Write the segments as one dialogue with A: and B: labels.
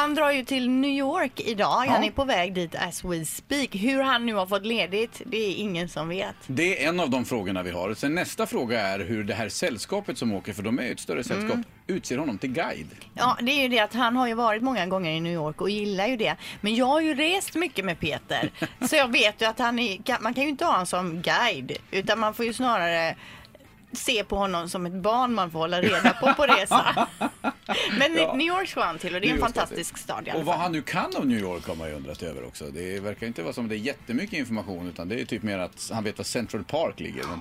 A: han drar ju till New York idag. Han är på väg dit as we speak. Hur han nu har fått ledigt, det är ingen som vet.
B: Det är en av de frågorna vi har. Sen nästa fråga är hur det här sällskapet som åker, för de är ju ett större sällskap,
A: Mm.
B: utser honom till guide.
A: Ja, det är ju det att han har ju varit många gånger i New York och gillar ju det. Men jag har ju rest mycket med Peter. Så jag vet ju att han är, man kan ju inte ha honom som guide. Utan man får ju snarare se på honom som ett barn man får hålla reda på på resa. Men
B: Ja.
A: New York ska han till och det är en fantastisk stad i alla
B: Och vad
A: fall.
B: han nu kan om New York har man ju undrat över också. Det verkar inte vara som det är jättemycket information utan det är typ mer att han vet var Central Park ligger. Men
A: You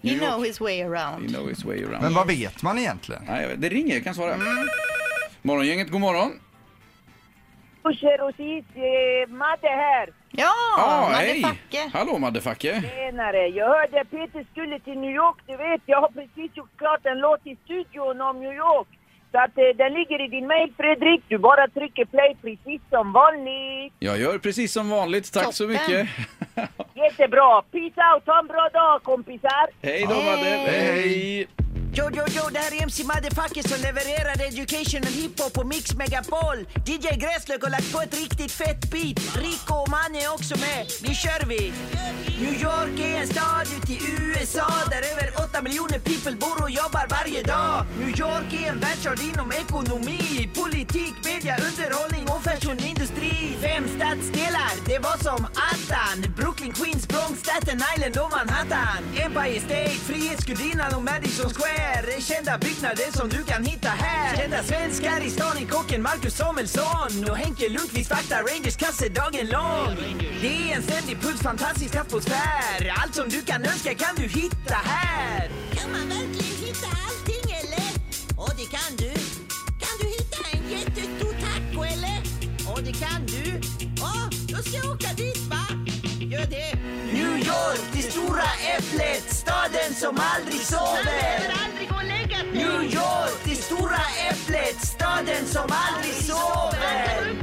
B: New York-
A: know his way around.
B: know his way around.
C: Men vad vet man egentligen?
B: Nej, det ringer, jag kan svara.
A: Mm.
B: Morgongänget, god morgon.
D: Pusher och sis, eh, Madde här.
A: Ja,
B: Ja,
A: Madde
B: hej!
A: Facke.
B: Hallå Maddefacke.
D: Tjenare. Jag hörde Peter skulle till New York, du vet. Jag har precis gjort klart en låt i studion om New York. Så att eh, den ligger i din mail Fredrik. Du bara trycker play precis som vanligt.
B: Jag gör precis som vanligt, tack så
A: Toppen.
B: mycket.
D: Jättebra. Peace out. Ha en bra dag kompisar.
B: Hej då Madde. Hej.
E: Yo, yo, yo, det här är MC Motherfucker som levererar educational hiphop på Mix Megapol. DJ Gräslök har lagt på ett riktigt fett beat. Rico och Manne är också med. Nu kör vi! New York är en stad ute i USA där över 8 miljoner people bor och jobbar varje dag. New York är en världsstad inom ekonomi, politik, media, underhållning och fashionindustri. Fem stadsdelar, det var som attan. Bro Queens, Bronx, Staten Island och Manhattan. Empire State, Frihetsgudinnan och Madison Square. Kända byggnader som du kan hitta här. Kända svenskar i stan är kocken Marcus Samuelsson. Och Henke Lundqvist vaktar Rangers kasse dagen lång. Det är en ständig puls, fantastisk atmosfär. Allt som du kan önska kan du hitta här.
F: Kan man verkligen hitta allting eller? Och det kan du. Kan du hitta en jättestor taco eller? Och det kan du. Ja, då ska jag åka dit va? Gör det.
E: New York, det stora äpplet. Staden som aldrig sover. New York, det stora äpplet. Staden som aldrig sover.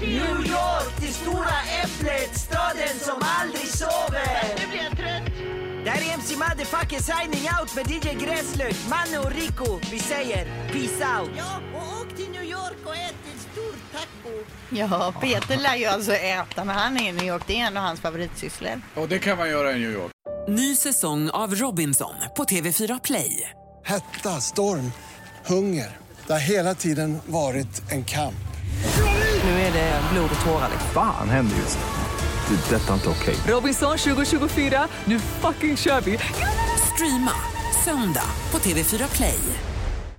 E: New York, det stora äpplet. Staden som aldrig sover.
F: Nu blir jag trött.
E: Det här är MC Motherfucker signing out med DJ Gräslök, Manne och Rico. Vi säger peace out.
F: Ja, och åk till New York och ät.
A: Ja, Peter lär ju alltså äta när han är i New York. Det är en av hans favoritsysslor.
B: Och det kan man göra i New York.
G: Ny säsong av Robinson på TV4 Play.
H: Hetta, storm, hunger. Det har hela tiden varit en kamp.
G: Nu är det blod och tårar.
I: Fan händer just nu. Det. är Detta är inte okej.
G: Robinson 2024, nu fucking kör vi! Streama söndag på TV4 Play.